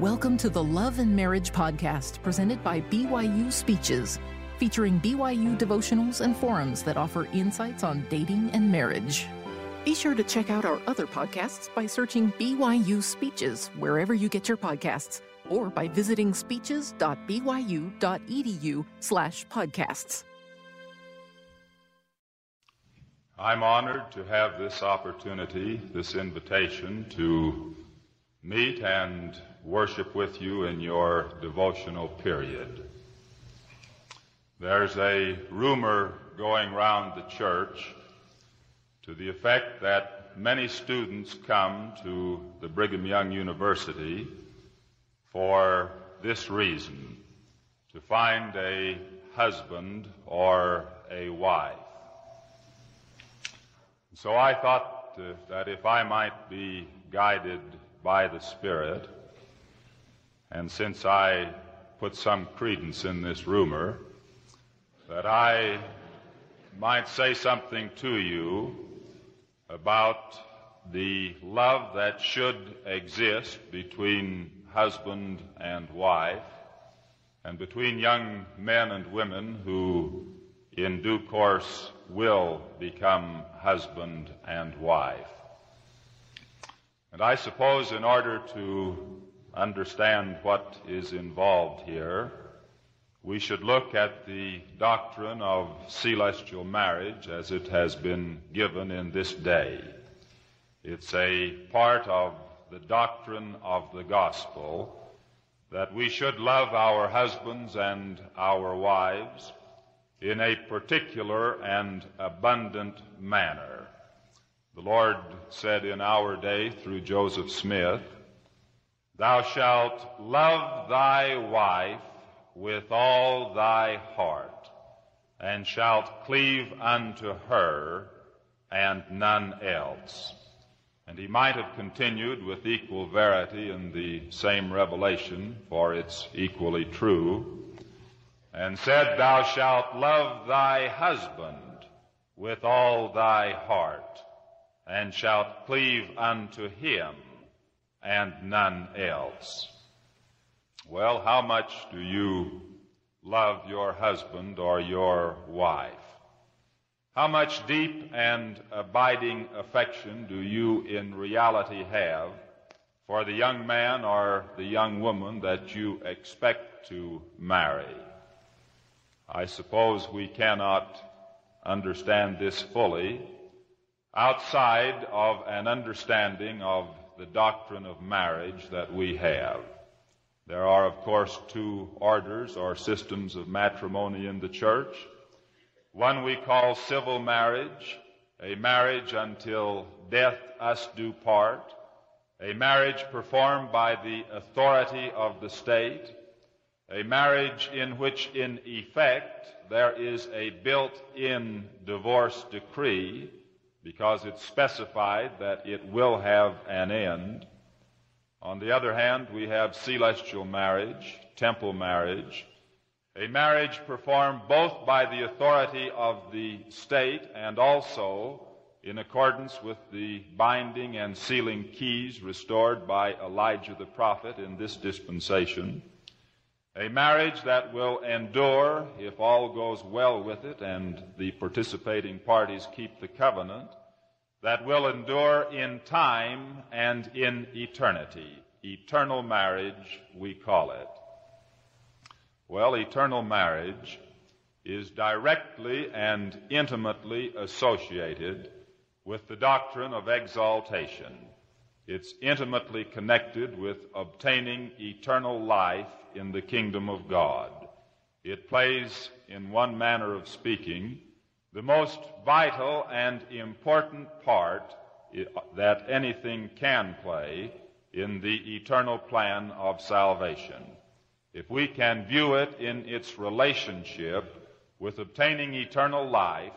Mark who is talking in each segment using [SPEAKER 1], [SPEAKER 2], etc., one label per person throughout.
[SPEAKER 1] Welcome to the Love and Marriage Podcast presented by BYU Speeches, featuring BYU devotionals and forums that offer insights on dating and marriage. Be sure to check out our other podcasts by searching BYU Speeches wherever you get your podcasts or by visiting speeches.byu.edu slash podcasts.
[SPEAKER 2] I'm honored to have this opportunity, this invitation to meet and worship with you in your devotional period. There's a rumor going round the church to the effect that many students come to the Brigham Young University for this reason to find a husband or a wife. So I thought that if I might be guided by the Spirit, and since I put some credence in this rumor, that I might say something to you about the love that should exist between husband and wife, and between young men and women who, in due course, will become husband and wife. And I suppose in order to understand what is involved here, we should look at the doctrine of celestial marriage as it has been given in this day. It's a part of the doctrine of the gospel that we should love our husbands and our wives in a particular and abundant manner. The Lord said in our day through Joseph Smith, Thou shalt love thy wife with all thy heart, and shalt cleave unto her and none else. And he might have continued with equal verity in the same revelation, for it's equally true, and said, Thou shalt love thy husband with all thy heart, and shalt cleave unto him and none else. Well, how much do you love your husband or your wife? How much deep and abiding affection do you in reality have for the young man or the young woman that you expect to marry? I suppose we cannot understand this fully outside of an understanding of the doctrine of marriage that we have. There are, of course, two orders or systems of matrimony in the church. One we call civil marriage, a marriage until death us do part, a marriage performed by the authority of the state, a marriage in which, in effect, there is a built-in divorce decree because it's specified that it will have an end. On the other hand, we have celestial marriage, temple marriage, a marriage performed both by the authority of the state and also in accordance with the binding and sealing keys restored by Elijah the prophet in this dispensation. A marriage that will endure if all goes well with it and the participating parties keep the covenant, that will endure in time and in eternity. Eternal marriage, we call it. Well, eternal marriage is directly and intimately associated with the doctrine of exaltation. It's intimately connected with obtaining eternal life in the kingdom of God. It plays, in one manner of speaking, the most vital and important part that anything can play in the eternal plan of salvation if we can view it in its relationship with obtaining eternal life,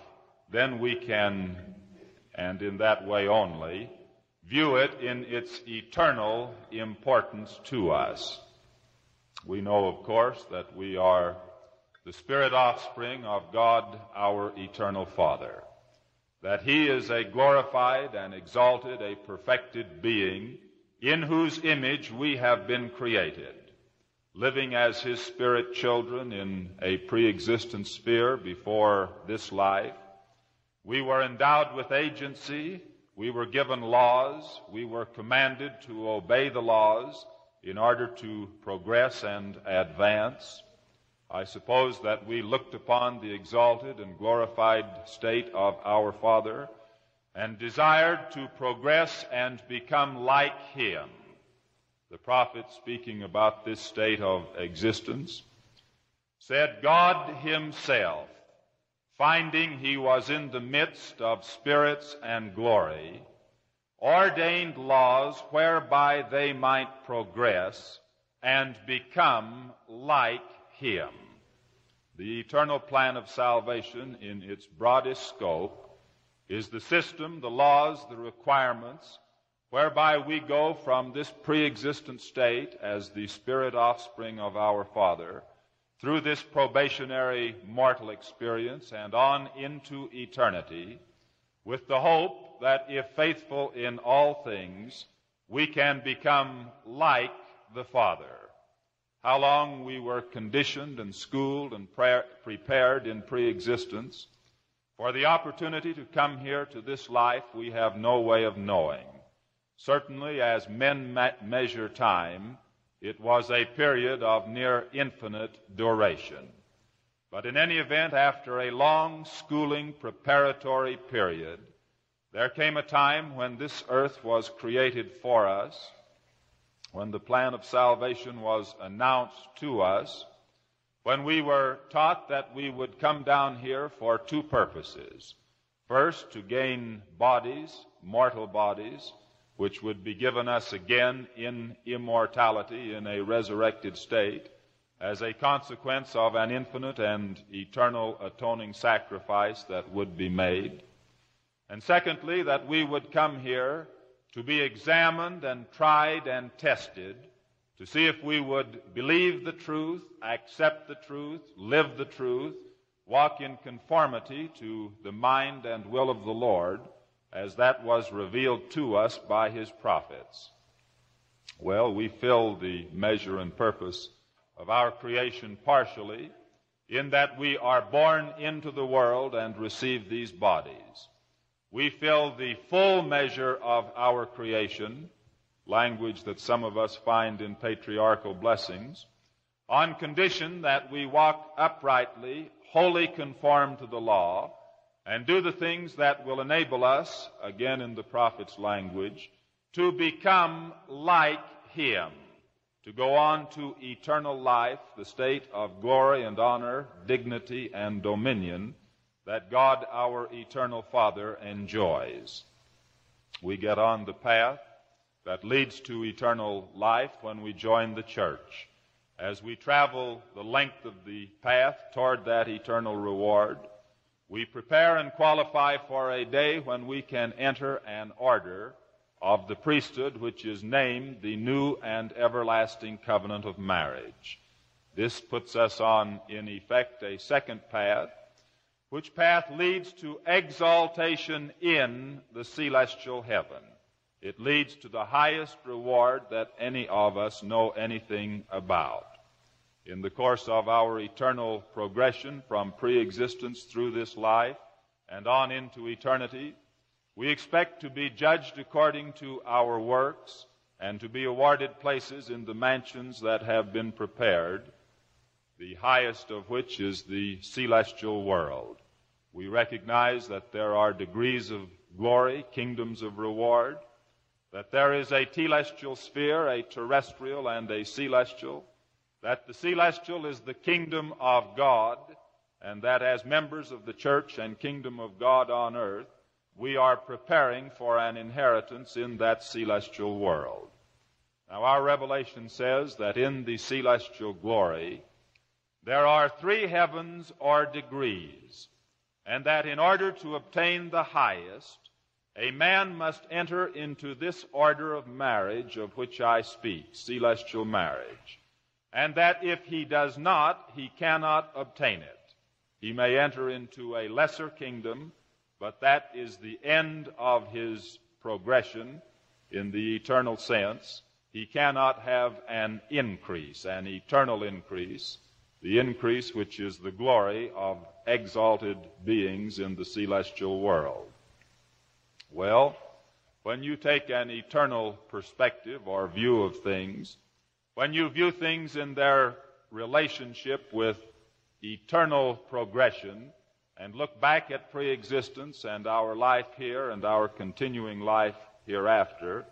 [SPEAKER 2] then we can, and in that way only, view it in its eternal importance to us. We know, of course, that we are the spirit offspring of God, our eternal Father, that He is a glorified and exalted, a perfected being in whose image we have been created, living as His Spirit children in a pre-existent sphere before this life. We were endowed with agency. We were given laws. We were commanded to obey the laws in order to progress and advance. I suppose that we looked upon the exalted and glorified state of our Father and desired to progress and become like Him. The prophet, speaking about this state of existence, said, God Himself, finding He was in the midst of spirits and glory, ordained laws whereby they might progress and become like him. The eternal plan of salvation in its broadest scope is the system, the laws, the requirements whereby we go from this pre-existent state as the spirit offspring of our Father through this probationary mortal experience and on into eternity with the hope that if faithful in all things, we can become like the Father. How long we were conditioned and schooled and pre- prepared in pre-existence for the opportunity to come here to this life, we have no way of knowing. Certainly, as men measure time, it was a period of near infinite duration. But in any event, after a long schooling preparatory period, there came a time when this earth was created for us, when the plan of salvation was announced to us, when we were taught that we would come down here for two purposes. First, to gain bodies, mortal bodies, which would be given us again in immortality in a resurrected state as a consequence of an infinite and eternal atoning sacrifice that would be made. And secondly, that we would come here to be examined and tried and tested to see if we would believe the truth, accept the truth, live the truth, walk in conformity to the mind and will of the Lord as that was revealed to us by his prophets. Well, we fill the measure and purpose of our creation partially in that we are born into the world and receive these bodies. We fill the full measure of our creation, language that some of us find in patriarchal blessings, on condition that we walk uprightly, wholly conform to the law, and do the things that will enable us, again in the prophet's language, to become like him to go on to eternal life, the state of glory and honor, dignity and dominion that God our eternal Father enjoys. We get on the path that leads to eternal life when we join the church. As we travel the length of the path toward that eternal reward, we prepare and qualify for a day when we can enter an order of the priesthood which is named the new and everlasting covenant of marriage. This puts us on, in effect, a second path, which path leads to exaltation in the celestial heaven. It leads to the highest reward that any of us know anything about. In the course of our eternal progression from pre-existence through this life and on into eternity, we expect to be judged according to our works and to be awarded places in the mansions that have been prepared, the highest of which is the celestial world. We recognize that there are degrees of glory, kingdoms of reward, that there is a telestial sphere, a terrestrial, and a celestial, that the celestial is the kingdom of God, and that as members of the church and kingdom of God on earth, we are preparing for an inheritance in that celestial world. Now, our revelation says that in the celestial glory, there are three heavens or degrees, and that in order to obtain the highest, a man must enter into this order of marriage of which I speak, celestial marriage, and that if he does not, he cannot obtain it. He may enter into a lesser kingdom but that is the end of his progression in the eternal sense. He cannot have an increase, an eternal increase, the increase which is the glory of exalted beings in the celestial world. Well, when you take an eternal perspective or view of things, when you view things in their relationship with eternal progression, and look back at preexistence and our life here and our continuing life hereafter,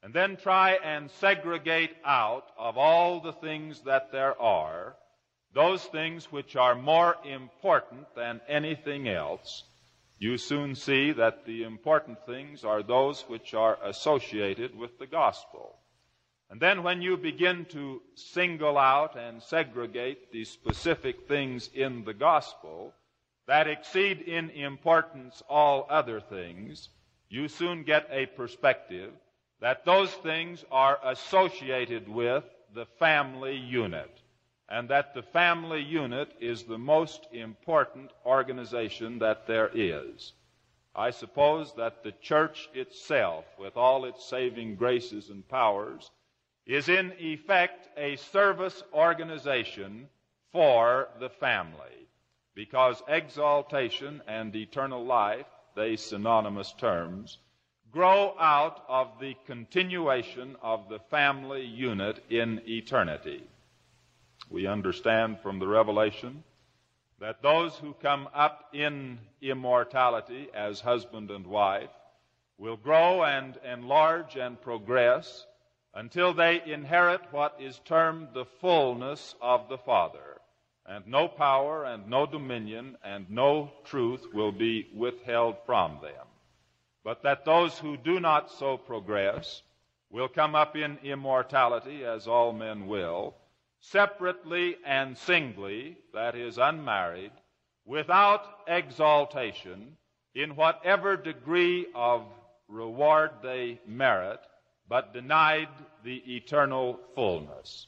[SPEAKER 2] and then try and segregate out of all the things that there are those things which are more important than anything else, you soon see that the important things are those which are associated with the gospel. And then when you begin to single out and segregate the specific things in the gospel, that exceed in importance all other things, you soon get a perspective that those things are associated with the family unit, and that the family unit is the most important organization that there is. I suppose that the church itself, with all its saving graces and powers, is in effect a service organization for the family because exaltation and eternal life, they synonymous terms, grow out of the continuation of the family unit in eternity. We understand from the revelation that those who come up in immortality as husband and wife will grow and enlarge and progress until they inherit what is termed the fullness of the Father and no power and no dominion and no truth will be withheld from them. But that those who do not so progress will come up in immortality, as all men will, separately and singly, that is, unmarried, without exaltation, in whatever degree of reward they merit, but denied the eternal fullness.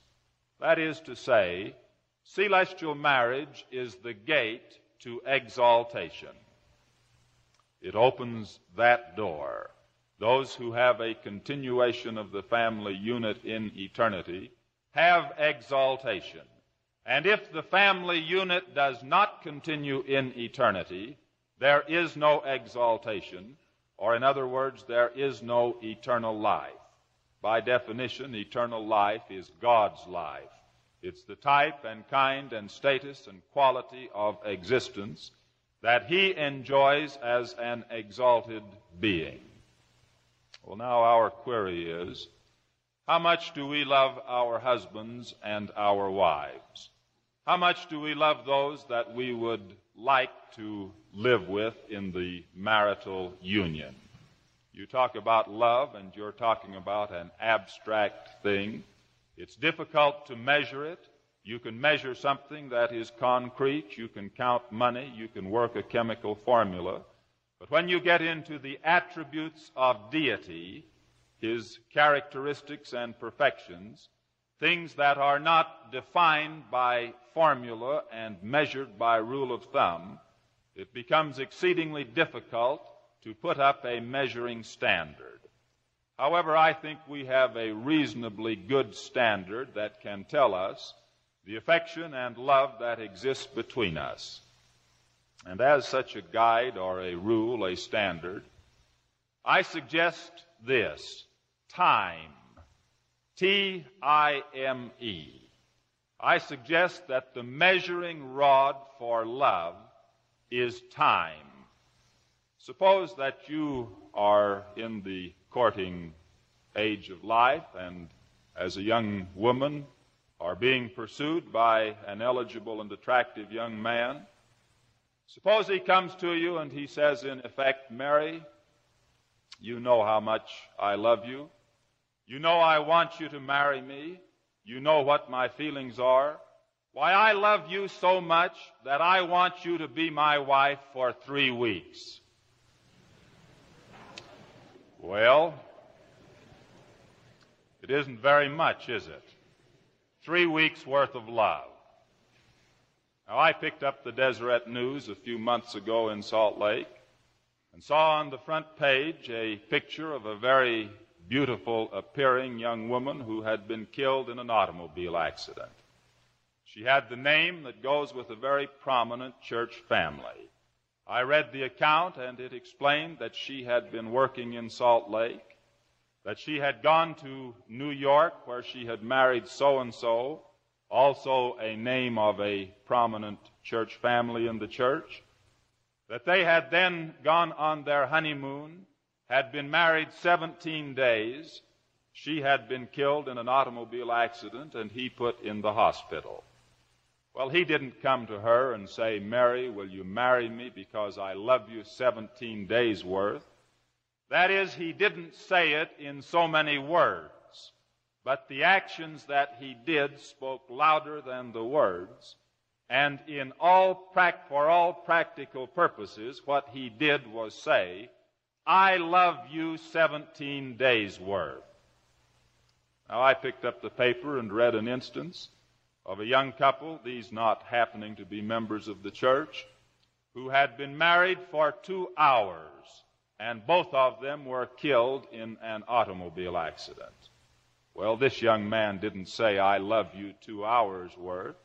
[SPEAKER 2] That is to say, Celestial marriage is the gate to exaltation. It opens that door. Those who have a continuation of the family unit in eternity have exaltation. And if the family unit does not continue in eternity, there is no exaltation, or in other words, there is no eternal life. By definition, eternal life is God's life. It's the type and kind and status and quality of existence that he enjoys as an exalted being. Well, now our query is how much do we love our husbands and our wives? How much do we love those that we would like to live with in the marital union? You talk about love, and you're talking about an abstract thing. It's difficult to measure it. You can measure something that is concrete. You can count money. You can work a chemical formula. But when you get into the attributes of deity, his characteristics and perfections, things that are not defined by formula and measured by rule of thumb, it becomes exceedingly difficult to put up a measuring standard. However, I think we have a reasonably good standard that can tell us the affection and love that exists between us. And as such a guide or a rule, a standard, I suggest this time. T I M E. I suggest that the measuring rod for love is time. Suppose that you are in the courting age of life, and as a young woman are being pursued by an eligible and attractive young man. Suppose he comes to you and he says, in effect, Mary, you know how much I love you. You know I want you to marry me. You know what my feelings are. Why, I love you so much that I want you to be my wife for three weeks. Well, it isn't very much, is it? Three weeks worth of love. Now, I picked up the Deseret News a few months ago in Salt Lake and saw on the front page a picture of a very beautiful appearing young woman who had been killed in an automobile accident. She had the name that goes with a very prominent church family. I read the account and it explained that she had been working in Salt Lake, that she had gone to New York where she had married so and so, also a name of a prominent church family in the church, that they had then gone on their honeymoon, had been married 17 days, she had been killed in an automobile accident and he put in the hospital. Well, he didn't come to her and say, Mary, will you marry me because I love you 17 days worth? That is, he didn't say it in so many words, but the actions that he did spoke louder than the words. And in all for all practical purposes, what he did was say, I love you 17 days worth. Now I picked up the paper and read an instance of a young couple, these not happening to be members of the church, who had been married for two hours, and both of them were killed in an automobile accident. Well, this young man didn't say, I love you two hours worth,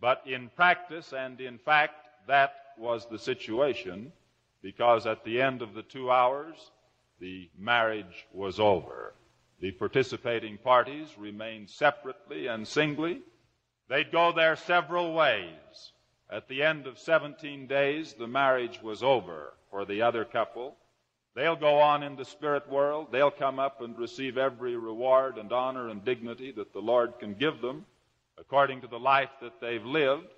[SPEAKER 2] but in practice and in fact, that was the situation, because at the end of the two hours, the marriage was over. The participating parties remained separately and singly, They'd go their several ways. At the end of 17 days, the marriage was over for the other couple. They'll go on in the spirit world. They'll come up and receive every reward and honor and dignity that the Lord can give them according to the life that they've lived.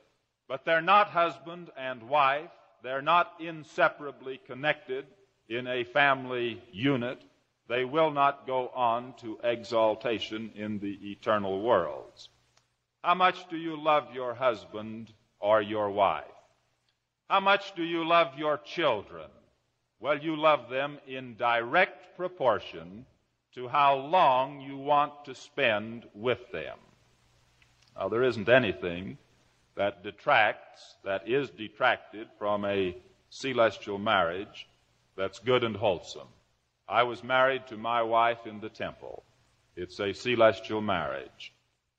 [SPEAKER 2] But they're not husband and wife. They're not inseparably connected in a family unit. They will not go on to exaltation in the eternal worlds. How much do you love your husband or your wife? How much do you love your children? Well, you love them in direct proportion to how long you want to spend with them. Now, there isn't anything that detracts, that is detracted from a celestial marriage that's good and wholesome. I was married to my wife in the temple. It's a celestial marriage.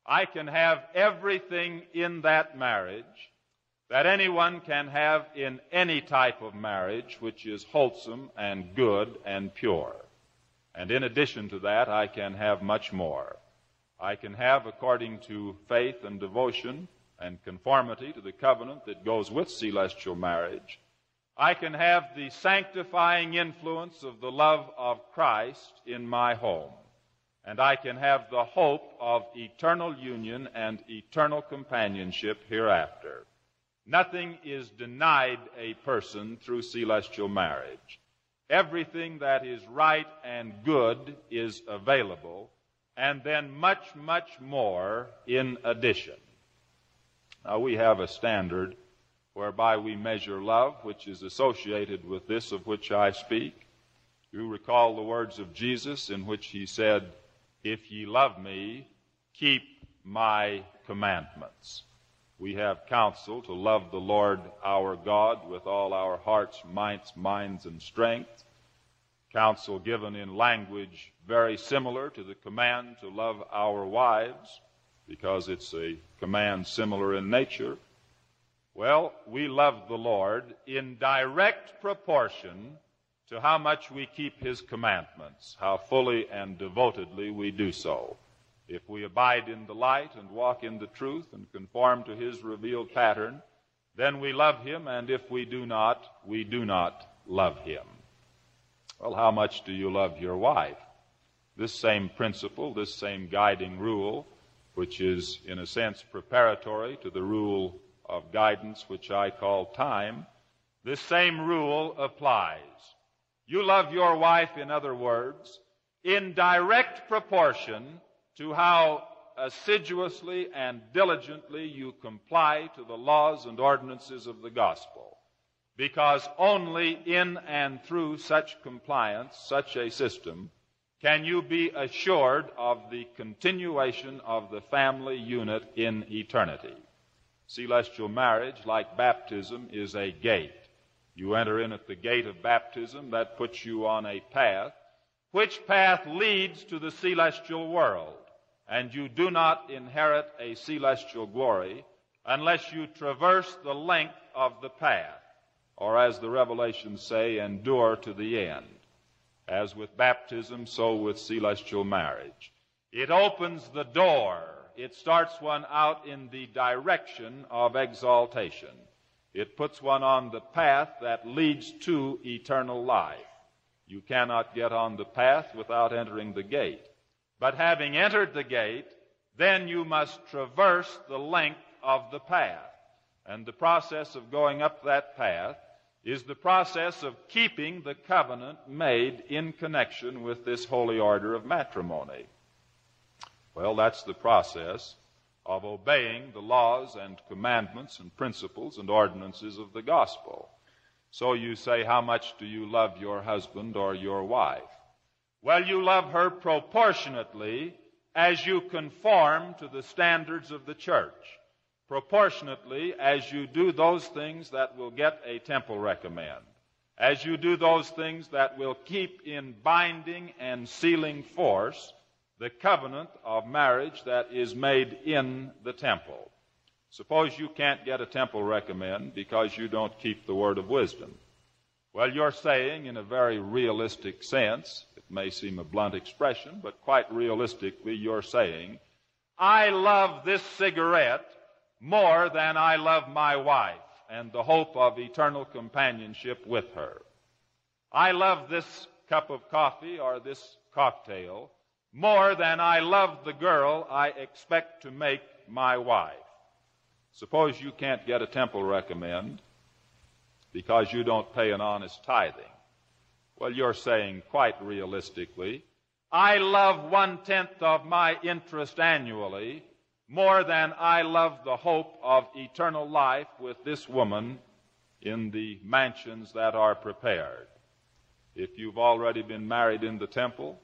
[SPEAKER 2] I can have everything in that marriage that anyone can have in any type of marriage which is wholesome and good and pure. And in addition to that, I can have much more. I can have, according to faith and devotion and conformity to the covenant that goes with celestial marriage, I can have the sanctifying influence of the love of Christ in my home and I can have the hope of eternal union and eternal companionship hereafter. Nothing is denied a person through celestial marriage. Everything that is right and good is available, and then much, much more in addition. Now, we have a standard whereby we measure love, which is associated with this of which I speak. You recall the words of Jesus in which he said, if ye love me, keep my commandments. We have counsel to love the Lord our God with all our hearts, minds, minds, and strength. Counsel given in language very similar to the command to love our wives, because it's a command similar in nature. Well, we love the Lord in direct proportion to how much we keep His commandments, how fully and devotedly we do so. If we abide in the light and walk in the truth and conform to His revealed pattern, then we love Him, and if we do not, we do not love Him. Well, how much do you love your wife? This same principle, this same guiding rule, which is in a sense preparatory to the rule of guidance which I call time, this same rule applies. You love your wife, in other words, in direct proportion to how assiduously and diligently you comply to the laws and ordinances of the gospel. Because only in and through such compliance, such a system, can you be assured of the continuation of the family unit in eternity. Celestial marriage, like baptism, is a gate. You enter in at the gate of baptism, that puts you on a path, which path leads to the celestial world. And you do not inherit a celestial glory unless you traverse the length of the path, or as the Revelations say, endure to the end. As with baptism, so with celestial marriage. It opens the door. It starts one out in the direction of exaltation. It puts one on the path that leads to eternal life. You cannot get on the path without entering the gate. But having entered the gate, then you must traverse the length of the path. And the process of going up that path is the process of keeping the covenant made in connection with this holy order of matrimony. Well, that's the process of obeying the laws and commandments and principles and ordinances of the gospel. So you say, How much do you love your husband or your wife? Well, you love her proportionately as you conform to the standards of the church. Proportionately as you do those things that will get a temple recommend. As you do those things that will keep in binding and sealing force the covenant of marriage that is made in the temple. Suppose you can't get a temple recommend because you don't keep the word of wisdom. Well, you're saying in a very realistic sense, it may seem a blunt expression, but quite realistically, you're saying, I love this cigarette more than I love my wife and the hope of eternal companionship with her. I love this cup of coffee or this cocktail more than I love the girl I expect to make my wife. Suppose you can't get a temple recommend because you don't pay an honest tithing. Well, you're saying quite realistically, I love one tenth of my interest annually more than I love the hope of eternal life with this woman in the mansions that are prepared. If you've already been married in the temple,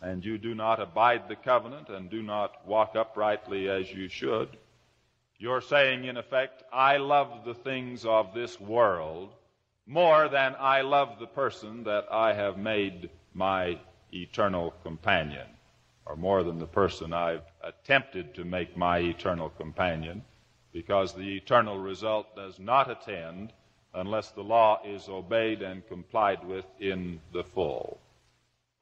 [SPEAKER 2] and you do not abide the covenant and do not walk uprightly as you should, you're saying, in effect, I love the things of this world more than I love the person that I have made my eternal companion, or more than the person I've attempted to make my eternal companion, because the eternal result does not attend unless the law is obeyed and complied with in the full.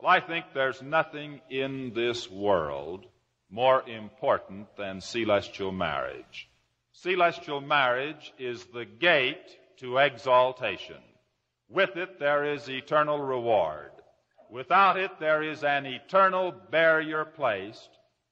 [SPEAKER 2] Well, I think there's nothing in this world more important than celestial marriage. Celestial marriage is the gate to exaltation. With it, there is eternal reward. Without it, there is an eternal barrier placed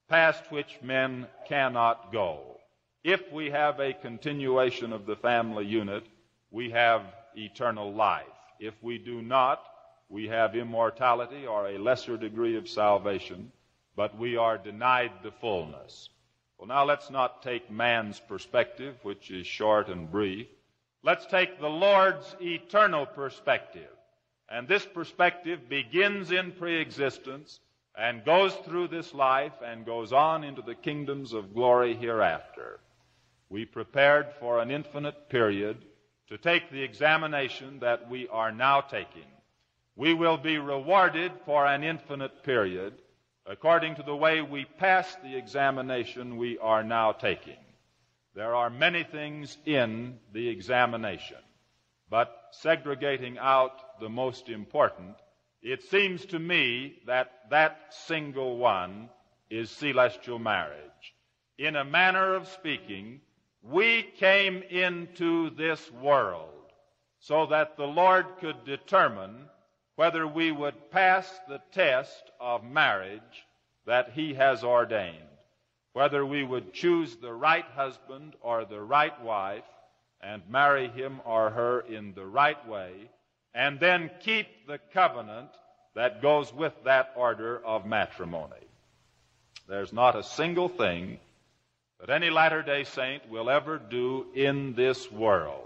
[SPEAKER 2] past which men cannot go. If we have a continuation of the family unit, we have eternal life. If we do not, we have immortality or a lesser degree of salvation, but we are denied the fullness. Well, now let's not take man's perspective, which is short and brief. Let's take the Lord's eternal perspective. And this perspective begins in preexistence and goes through this life and goes on into the kingdoms of glory hereafter. We prepared for an infinite period to take the examination that we are now taking we will be rewarded for an infinite period according to the way we pass the examination we are now taking. There are many things in the examination, but segregating out the most important, it seems to me that that single one is celestial marriage. In a manner of speaking, we came into this world so that the Lord could determine whether we would pass the test of marriage that He has ordained, whether we would choose the right husband or the right wife and marry him or her in the right way, and then keep the covenant that goes with that order of matrimony. There's not a single thing that any Latter day Saint will ever do in this world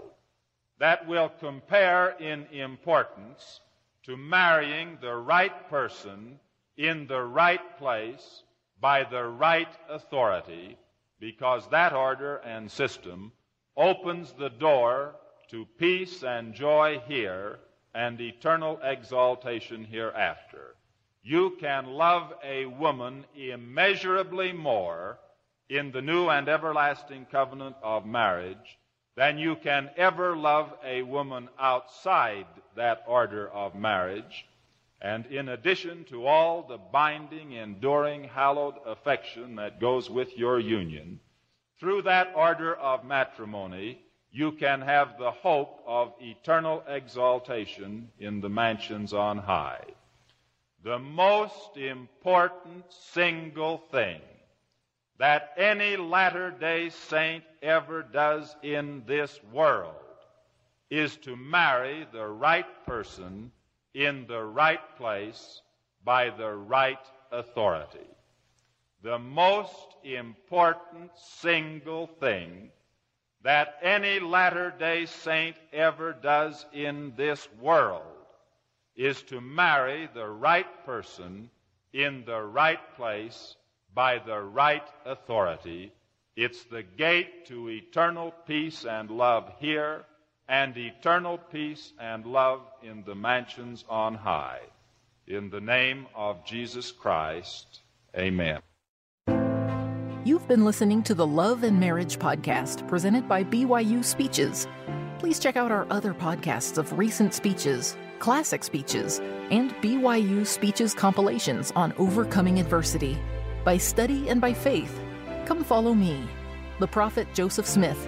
[SPEAKER 2] that will compare in importance to marrying the right person in the right place by the right authority because that order and system opens the door to peace and joy here and eternal exaltation hereafter. you can love a woman immeasurably more in the new and everlasting covenant of marriage than you can ever love a woman outside that order of marriage. And in addition to all the binding, enduring, hallowed affection that goes with your union, through that order of matrimony, you can have the hope of eternal exaltation in the mansions on high the most important single thing that any latter day saint ever does in this world is to marry the right person in the right place by the right authority. The most important single thing that any latter day saint ever does in this world is to marry the right person in the right place by the right authority. It's the gate to eternal peace and love here and eternal peace and love in the mansions on high. In the name of Jesus Christ, amen.
[SPEAKER 1] You've been listening to the Love and Marriage Podcast presented by BYU Speeches. Please check out our other podcasts of recent speeches classic speeches, and BYU speeches compilations on overcoming adversity. By study and by faith, come follow me, the prophet Joseph Smith,